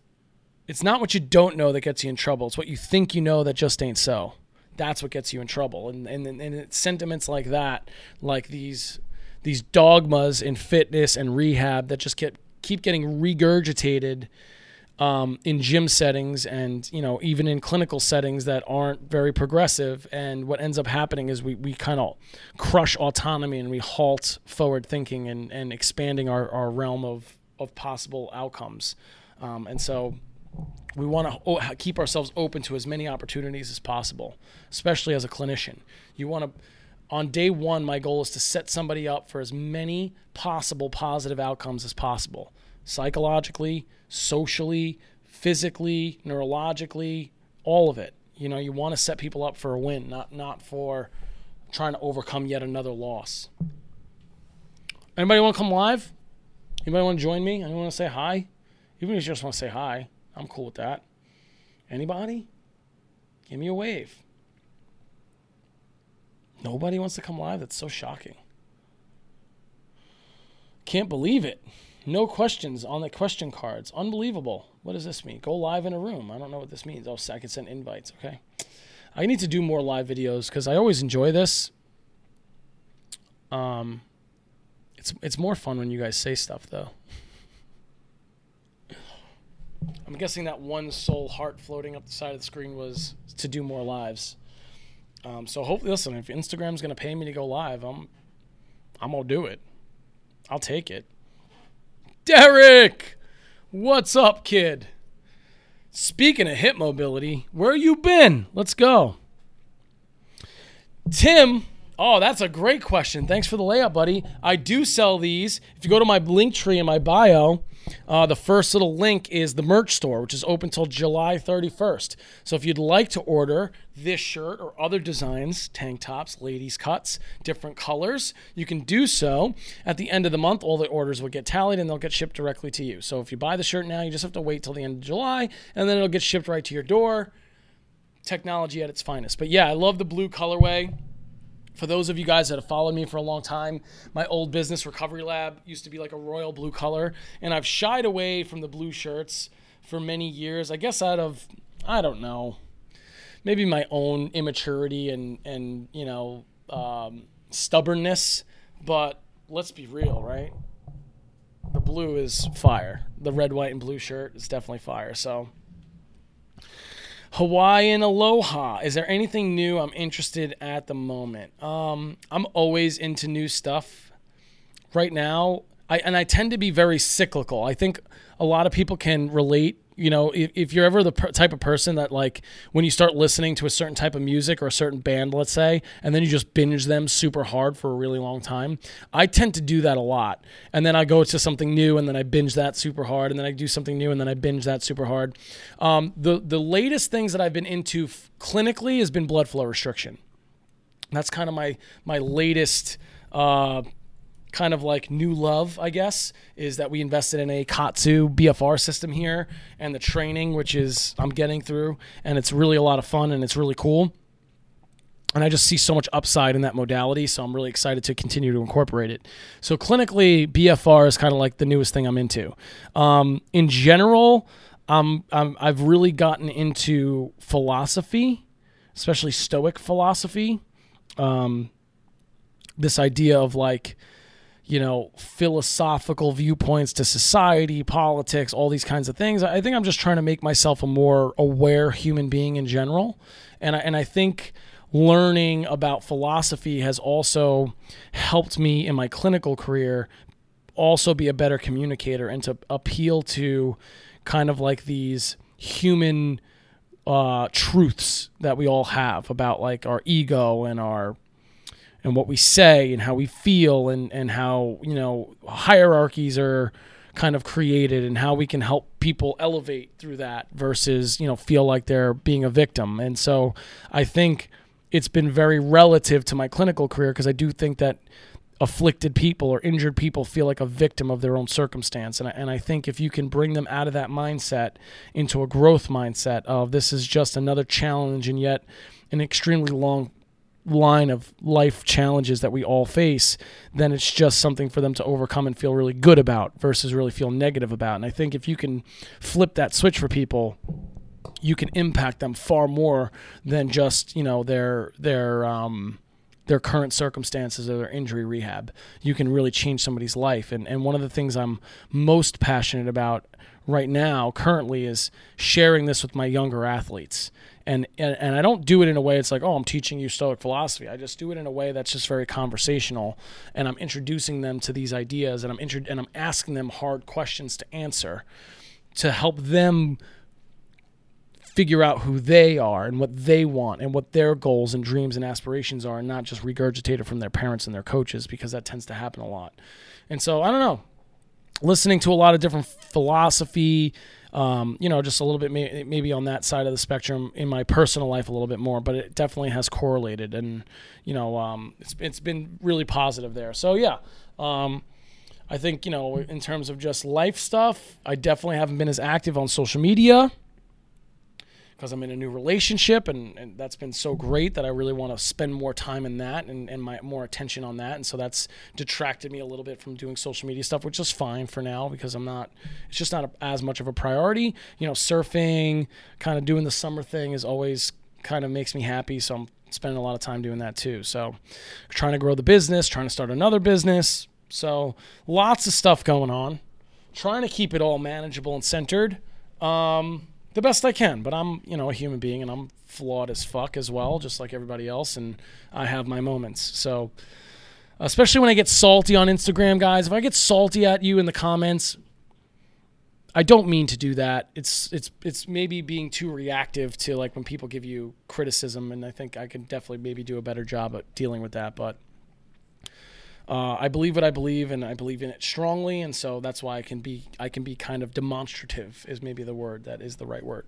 it's not what you don't know that gets you in trouble. It's what you think you know that just ain't so. That's what gets you in trouble. And and and it's sentiments like that, like these these dogmas in fitness and rehab that just get keep getting regurgitated um, in gym settings and you know even in clinical settings that aren't very progressive. And what ends up happening is we, we kind of crush autonomy and we halt forward thinking and, and expanding our, our realm of, of possible outcomes. Um, and so we want to keep ourselves open to as many opportunities as possible especially as a clinician. You want to on day one my goal is to set somebody up for as many possible positive outcomes as possible psychologically socially, physically, neurologically, all of it. You know, you want to set people up for a win, not not for trying to overcome yet another loss. Anybody want to come live? Anybody want to join me? Anyone want to say hi? Even if you just want to say hi, I'm cool with that. Anybody? Give me a wave. Nobody wants to come live? That's so shocking. Can't believe it. No questions on the question cards. Unbelievable. What does this mean? Go live in a room. I don't know what this means. Oh, I can send invites. Okay. I need to do more live videos because I always enjoy this. Um, it's it's more fun when you guys say stuff though. I'm guessing that one soul heart floating up the side of the screen was to do more lives. Um, so hopefully, listen, if Instagram's gonna pay me to go live, I'm I'm gonna do it. I'll take it. Derek, what's up, kid? Speaking of hip mobility, where you been? Let's go. Tim, oh, that's a great question. Thanks for the layup, buddy. I do sell these. If you go to my link tree in my bio, uh, the first little link is the merch store, which is open till July 31st. So if you'd like to order this shirt or other designs, tank tops, ladies' cuts, different colors, you can do so. At the end of the month, all the orders will get tallied and they'll get shipped directly to you. So if you buy the shirt now, you just have to wait till the end of July and then it'll get shipped right to your door. Technology at its finest. But yeah, I love the blue colorway for those of you guys that have followed me for a long time, my old business, Recovery Lab, used to be like a royal blue color. And I've shied away from the blue shirts for many years. I guess out of, I don't know, maybe my own immaturity and, and you know, um, stubbornness. But let's be real, right? The blue is fire. The red, white, and blue shirt is definitely fire. So Hawaiian Aloha. Is there anything new I'm interested at the moment? Um, I'm always into new stuff. Right now, I and I tend to be very cyclical. I think a lot of people can relate you know, if, if you're ever the per- type of person that like when you start listening to a certain type of music or a certain band, let's say, and then you just binge them super hard for a really long time, I tend to do that a lot. And then I go to something new, and then I binge that super hard, and then I do something new, and then I binge that super hard. Um, the the latest things that I've been into f- clinically has been blood flow restriction. That's kind of my my latest. Uh, kind of like new love, I guess, is that we invested in a KAATSU BFR system here and the training, which is I'm getting through, and it's really a lot of fun and it's really cool. And I just see so much upside in that modality, so I'm really excited to continue to incorporate it. So clinically, BFR is kind of like the newest thing I'm into. Um, in general, um, i I've really gotten into philosophy, especially Stoic philosophy. Um, this idea of like you know, philosophical viewpoints to society, politics, all these kinds of things. I think I'm just trying to make myself a more aware human being in general. And I, and I think learning about philosophy has also helped me in my clinical career also be a better communicator and to appeal to kind of like these human uh, truths that we all have about like our ego and our and what we say and how we feel and, and how, you know, hierarchies are kind of created and how we can help people elevate through that versus, you know, feel like they're being a victim. And so I think it's been very relative to my clinical career because I do think that afflicted people or injured people feel like a victim of their own circumstance. And I, and I think if you can bring them out of that mindset into a growth mindset of this is just another challenge and yet an extremely long line of life challenges that we all face, then it's just something for them to overcome and feel really good about versus really feel negative about. And I think if you can flip that switch for people, you can impact them far more than just you know their their um, their current circumstances or their injury rehab. You can really change somebody's life. And and one of the things I'm most passionate about right now currently is sharing this with my younger athletes and, and and I don't do it in a way it's like oh I'm teaching you Stoic philosophy. I just do it in a way that's just very conversational, and I'm introducing them to these ideas, and I'm intro- and I'm asking them hard questions to answer, to help them figure out who they are and what they want and what their goals and dreams and aspirations are, and not just regurgitated from their parents and their coaches because that tends to happen a lot. And so I don't know, listening to a lot of different philosophy um, you know, just a little bit may- maybe on that side of the spectrum in my personal life a little bit more, but it definitely has correlated, and you know, um, it's it's been really positive there. So yeah, um, I think you know, in terms of just life stuff, I definitely haven't been as active on social media because I'm in a new relationship and, and that's been so great that I really want to spend more time in that and, and my more attention on that. And so that's detracted me a little bit from doing social media stuff, which is fine for now because I'm not, it's just not a, as much of a priority. You know, surfing, kind of doing the summer thing is always kind of makes me happy. So I'm spending a lot of time doing that too. So trying to grow the business, trying to start another business. So lots of stuff going on, trying to keep it all manageable and centered. Um, the best I can. But I'm, you know, a human being and I'm flawed as fuck as well, just like everybody else. And I have my moments. So, especially when I get salty on Instagram, guys, if I get salty at you in the comments, I don't mean to do that. It's it's it's maybe being too reactive to like when people give you criticism, and I think I can definitely maybe do a better job at dealing with that. But uh, I believe what I believe, and I believe in it strongly, and so that's why I can be I can be kind of demonstrative is maybe the word that is the right word.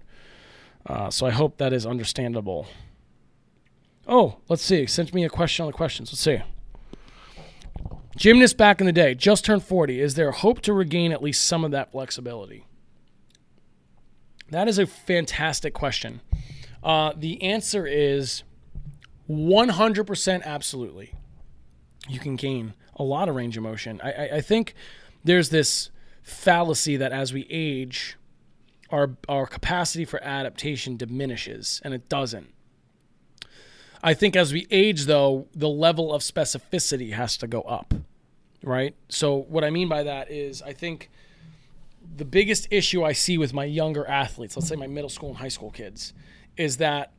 Uh, so I hope that is understandable. Oh, let's see. Sent me a question on the questions. Let's see. Gymnast back in the day, just turned 40. Is there hope to regain at least some of that flexibility? That is a fantastic question. Uh, the answer is 100% absolutely. You can gain a lot of range of motion. I, I, I think there's this fallacy that as we age, our our capacity for adaptation diminishes, and it doesn't. I think as we age, though, the level of specificity has to go up, right? So what I mean by that is, I think the biggest issue I see with my younger athletes, let's say my middle school and high school kids, is that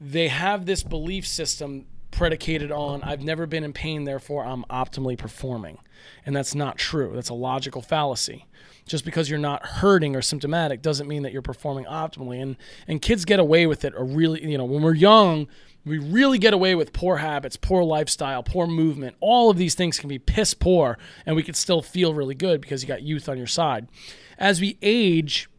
they have this belief system predicated on I've never been in pain, therefore I'm optimally performing. And that's not true. That's a logical fallacy. Just because you're not hurting or symptomatic doesn't mean that you're performing optimally. And and kids get away with it or really, you know, when we're young, we really get away with poor habits, poor lifestyle, poor movement. All of these things can be piss poor and we can still feel really good because you got youth on your side. As we age,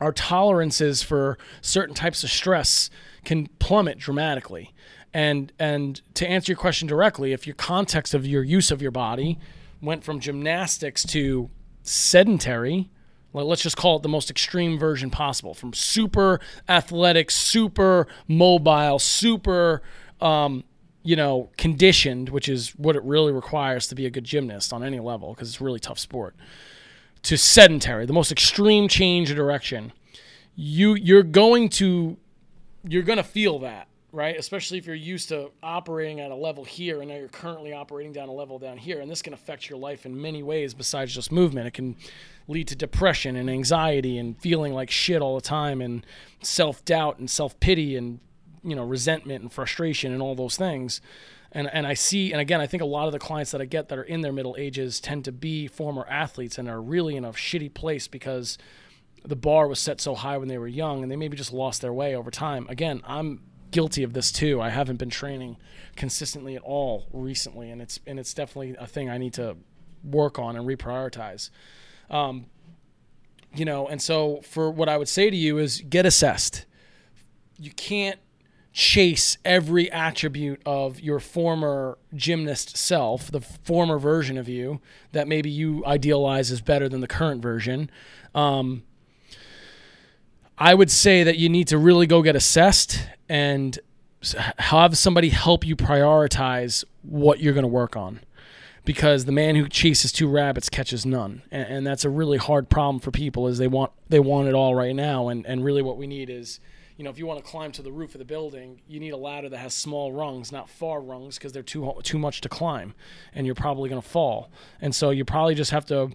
our tolerances for certain types of stress can plummet dramatically. And and to answer your question directly, if your context of your use of your body went from gymnastics to sedentary, let's just call it the most extreme version possible, from super athletic, super mobile, super um, you know, conditioned, which is what it really requires to be a good gymnast on any level because it's a really tough sport, to sedentary, the most extreme change of direction. You you're going to you're going to feel that right? Especially if you're used to operating at a level here and now you're currently operating down a level down here. And this can affect your life in many ways besides just movement. It can lead to depression and anxiety and feeling like shit all the time and self doubt and self pity and, you know, resentment and frustration and all those things. And, and I see, and again, I think a lot of the clients that I get that are in their middle ages tend to be former athletes and are really in a shitty place because the bar was set so high when they were young and they maybe just lost their way over time. Again, I'm guilty of this too. I haven't been training consistently at all recently, and it's and it's definitely a thing I need to work on and reprioritize. Um, you know, and so for what I would say to you is get assessed. You can't chase every attribute of your former gymnast self, the former version of you that maybe you idealize as better than the current version. Um, I would say that you need to really go get assessed and have somebody help you prioritize what you're going to work on. Because the man who chases two rabbits catches none and, and, that's a really hard problem for people is they want they want it all right now and, and really what we need is you know if you want to climb to the roof of the building you need a ladder that has small rungs not far rungs because they're too too much to climb and you're probably going to fall. And so you probably just have to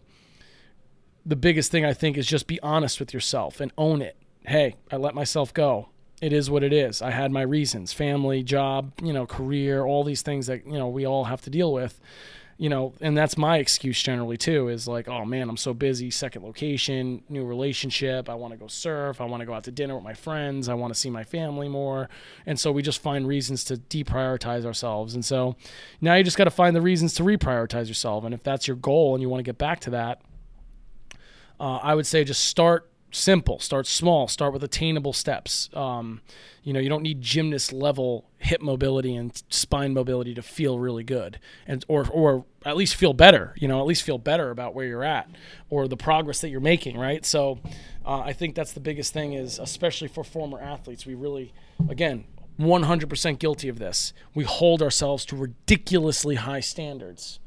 the biggest thing i think is just be honest with yourself and own it hey i let myself go it is what it is. I had my reasons, family, job, you know, career, all these things that, you know, we all have to deal with. You know, and that's my excuse generally too is like, oh man, I'm so busy, second location, new relationship, I want to go surf, I want to go out to dinner with my friends, I want to see my family more. And so we just find reasons to deprioritize ourselves. And so now you just got to find the reasons to reprioritize yourself. And if that's your goal and you want to get back to that, uh, I would say just start simple. Start small. Start with attainable steps. Um, you know, you don't need gymnast level hip mobility and spine mobility to feel really good, and or or at least feel better. You know, at least feel better about where you're at or the progress that you're making. Right. So, uh, I think that's the biggest thing is, especially for former athletes, we really, again. 100% guilty of this. We hold ourselves to ridiculously high standards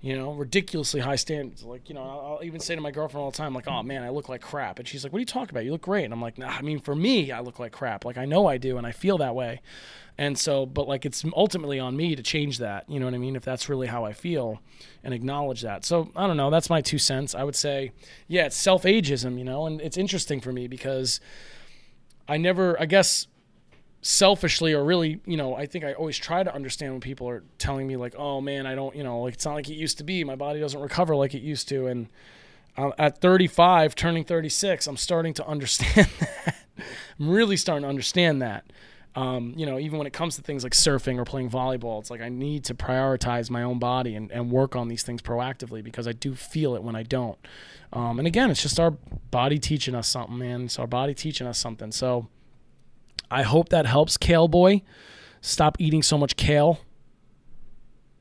you know, ridiculously high standards. Like, you know, I'll, I'll, even say to my girlfriend all the time, like, oh man, I look like crap. And she's like, what are you talking about? You look great. And I'm like, nah, I mean, for me, I look like crap. Like, I know I do, and I feel that way. And so, but like, it's ultimately on me to change that. You know what I mean? If that's really how I feel and acknowledge that. So, I don't know. That's my two cents. I would say, yeah, it's self ageism, you know, and it's interesting for me because I never, I guess, selfishly or really, you know, I think I always try to understand when people are telling me like, "Oh man, I don't, you know, like it's not like it used to be. My body doesn't recover like it used to." And uh, at 35, turning 36, I'm starting to understand that. I'm really starting to understand that. Um, you know, even when it comes to things like surfing or playing volleyball, it's like I need to prioritize my own body and, and work on these things proactively because I do feel it when I don't. Um, and again, it's just our body teaching us something, man. It's our body teaching us something. So, I hope that helps, Kale Boy. Stop eating so much kale.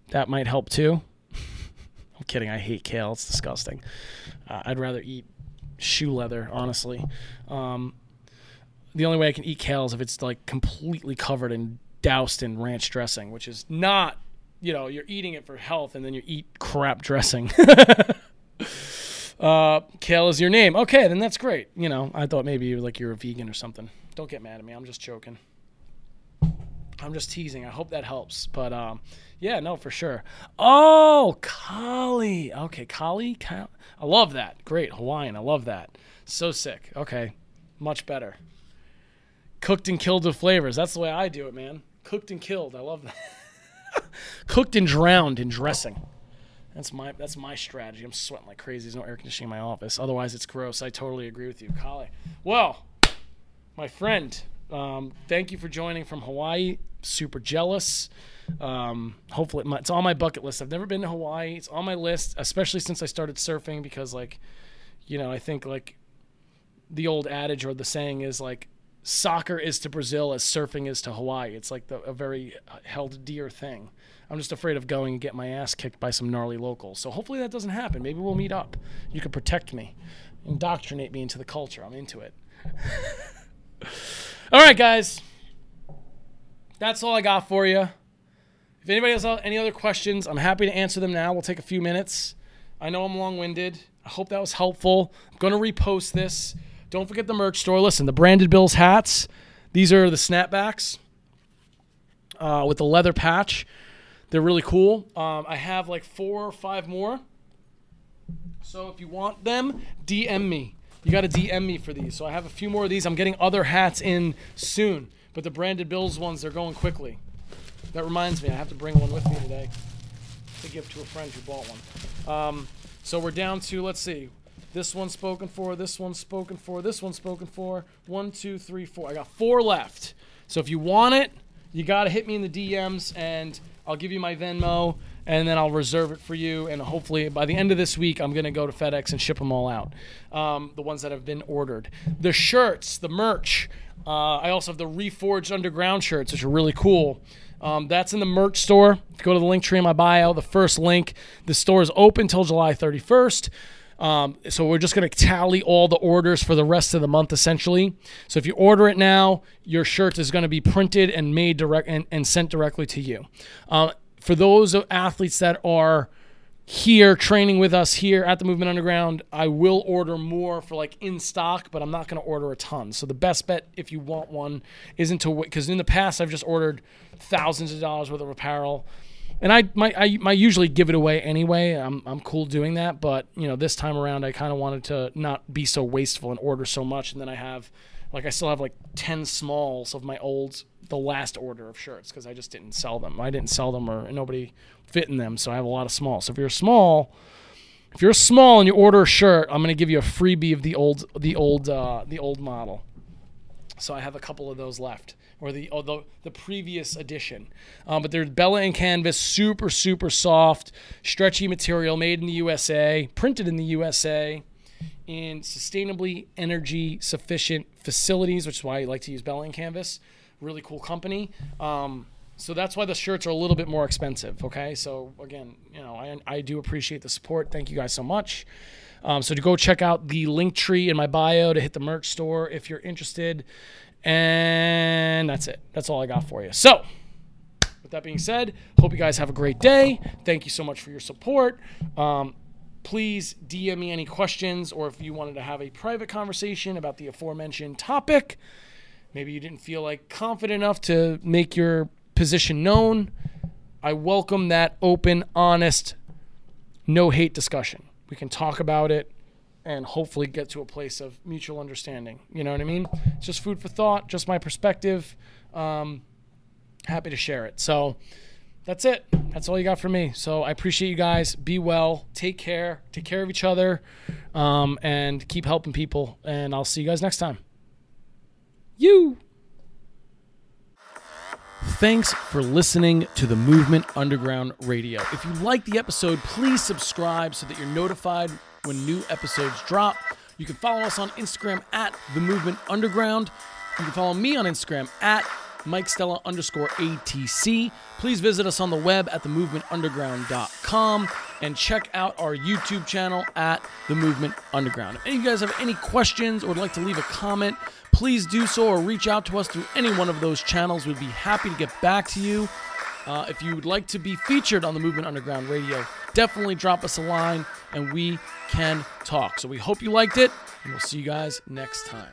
That might help too. I'm kidding. I hate kale. It's disgusting. Uh, I'd rather eat shoe leather, honestly. Um, the only way I can eat kale is if it's like completely covered and doused in ranch dressing, which is not, you know, you're eating it for health and then you eat crap dressing. uh, kale is your name. Okay, then that's great. You know, I thought maybe you like you're a vegan or something. Don't get mad at me. I'm just joking. I'm just teasing. I hope that helps. But um, yeah, no, for sure. Oh, Kali. Okay, Kali. Kali. I love that. Great Hawaiian. I love that. So sick. Okay, much better. Cooked and killed with flavors. That's the way I do it, man. Cooked and killed. I love that. Cooked and drowned in dressing. That's my that's my strategy. I'm sweating like crazy. There's no air conditioning in my office. Otherwise, it's gross. I totally agree with you, Kali. Well, my friend, um, thank you for joining from Hawaii. Super jealous. Um, hopefully, it's on my bucket list. I've never been to Hawaii. It's on my list, especially since I started surfing because, like, you know, I think like the old adage or the saying is like soccer is to Brazil as surfing is to Hawaii. It's like the, a very held dear thing. I'm just afraid of going and get my ass kicked by some gnarly locals. So hopefully that doesn't happen. Maybe we'll meet up. You can protect me, indoctrinate me into the culture. I'm into it. all right, guys. That's all I got for you. If anybody has any other questions, I'm happy to answer them now. We'll take a few minutes. I know I'm long winded. I hope that was helpful. I'm going to repost this. Don't forget the merch store. Listen, the branded Bills hats. These are the snapbacks uh, with the leather patch. They're really cool. Um, I have like four or five more. So if you want them, DM me. You got to DM me for these. So I have a few more of these. I'm getting other hats in soon, but the branded Bills ones, they're going quickly. That reminds me, I have to bring one with me today to give to a friend who bought one. Um, so we're down to, let's see, this one's spoken for, this one's spoken for, this one's spoken for. One, two, three, four. I got four left. So if you want it, you got to hit me in the DMs and I'll give you my Venmo and then I'll reserve it for you. And hopefully by the end of this week, I'm going to go to FedEx and ship them all out. Um, the ones that have been ordered. The shirts, the merch. Uh, I also have the Reforged Underground shirts, which are really cool. Um, that's in the merch store. Go to the link tree in my bio, the first link. The store is open until July 31st. Um, so we're just going to tally all the orders for the rest of the month, essentially. So if you order it now, your shirt is going to be printed and made direct and, and sent directly to you. Um, for those athletes that are here training with us here at the Movement Underground, I will order more for like in stock, but I'm not going to order a ton. So the best bet if you want one isn't to wait because in the past I've just ordered thousands of dollars worth of apparel and I my I, I usually give it away anyway. I'm I'm cool doing that, but you know this time around I kind of wanted to not be so wasteful and order so much, and then I have like I still have like ten smalls of my old the last order of shirts because I just didn't sell them. I didn't sell them or nobody fit in them, so I have a lot of small. So if you're small. If you're small and you order a shirt, I'm gonna give you a freebie of the old, the old, uh, the old model. So I have a couple of those left or the or the, the previous edition. Um, but they're Bella and canvas, super super soft, stretchy material, made in the USA, printed in the USA, in sustainably energy sufficient facilities, which is why I like to use Bella and canvas. Really cool company. Um, so that's why the shirts are a little bit more expensive. Okay, so again, you know, I, I do appreciate the support. Thank you guys so much. Um, so to go check out the link tree in my bio to hit the merch store if you're interested. And that's it. That's all I got for you. So, with that being said, hope you guys have a great day. Thank you so much for your support. Um, please DM me any questions or if you wanted to have a private conversation about the aforementioned topic. Maybe you didn't feel like confident enough to make your position known. I welcome that open, honest, no hate discussion. We can talk about it and hopefully get to a place of mutual understanding. You know what I mean? It's just food for thought, just my perspective. Um, happy to share it. So that's it. That's all you got for me. So I appreciate you guys. Be well. Take care. Take care of each other. Um, and keep helping people. And I'll see you guys next time. You. Thanks for listening to the Movement Underground Radio. If you like the episode, please subscribe so that you're notified when new episodes drop. You can follow us on Instagram at The Movement Underground. You can follow me on Instagram at Mike Stella underscore ATC. Please visit us on the web at themovementunderground.com and check out our YouTube channel at The Movement Underground. If any of you guys have any questions or would like to leave a comment, please do so or reach out to us through any one of those channels. We'd be happy to get back to you. Uh, if you would like to be featured on the Movement Underground Radio, definitely drop us a line and we can talk. So we hope you liked it, and we'll see you guys next time.